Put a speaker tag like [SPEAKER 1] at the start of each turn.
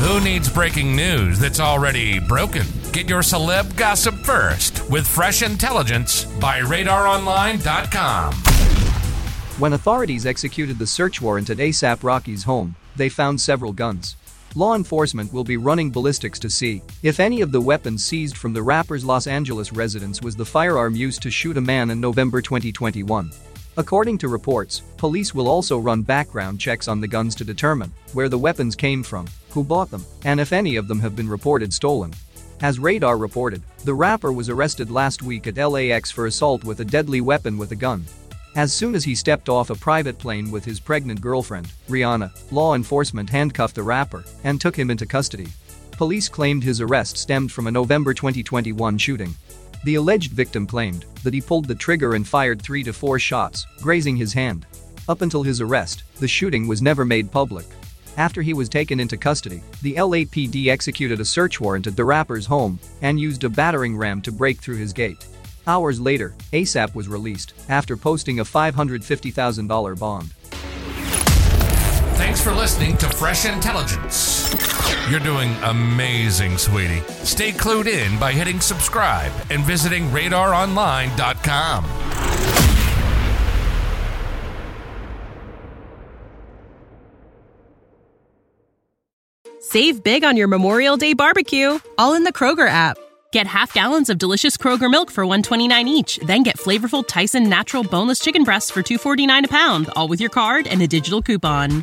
[SPEAKER 1] Who needs breaking news that's already broken? Get your celeb gossip first with Fresh Intelligence by RadarOnline.com.
[SPEAKER 2] When authorities executed the search warrant at ASAP Rocky's home, they found several guns. Law enforcement will be running ballistics to see if any of the weapons seized from the rapper's Los Angeles residence was the firearm used to shoot a man in November 2021. According to reports, police will also run background checks on the guns to determine where the weapons came from, who bought them, and if any of them have been reported stolen. As Radar reported, the rapper was arrested last week at LAX for assault with a deadly weapon with a gun. As soon as he stepped off a private plane with his pregnant girlfriend, Rihanna, law enforcement handcuffed the rapper and took him into custody. Police claimed his arrest stemmed from a November 2021 shooting. The alleged victim claimed that he pulled the trigger and fired three to four shots, grazing his hand. Up until his arrest, the shooting was never made public. After he was taken into custody, the LAPD executed a search warrant at the rapper's home and used a battering ram to break through his gate. Hours later, ASAP was released after posting a $550,000 bond.
[SPEAKER 1] Thanks for listening to Fresh Intelligence. You're doing amazing, sweetie. Stay clued in by hitting subscribe and visiting radaronline.com.
[SPEAKER 3] Save big on your Memorial Day barbecue, all in the Kroger app. Get half gallons of delicious Kroger milk for 129 each, then get flavorful Tyson natural boneless chicken breasts for 249 a pound, all with your card and a digital coupon.